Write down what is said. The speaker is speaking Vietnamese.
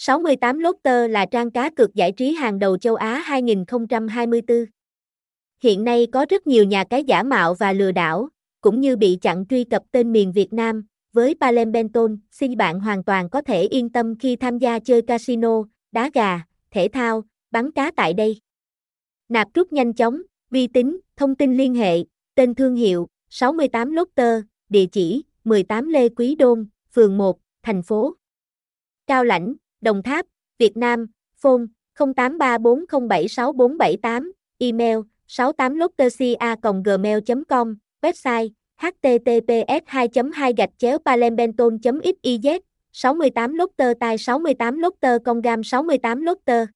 68 Lotter là trang cá cược giải trí hàng đầu châu Á 2024. Hiện nay có rất nhiều nhà cái giả mạo và lừa đảo, cũng như bị chặn truy cập tên miền Việt Nam. Với Palembenton, xin bạn hoàn toàn có thể yên tâm khi tham gia chơi casino, đá gà, thể thao, bắn cá tại đây. Nạp rút nhanh chóng, vi tính, thông tin liên hệ, tên thương hiệu, 68 Lotter, địa chỉ, 18 Lê Quý Đôn, phường 1, thành phố. Cao Lãnh, Đồng Tháp, Việt Nam, phone 0834076478, email 68lotterca.gmail.com, website https 2 2 gạch chéo palembenton xyz 68 lotter tai 68 lotter công gam 68 lotter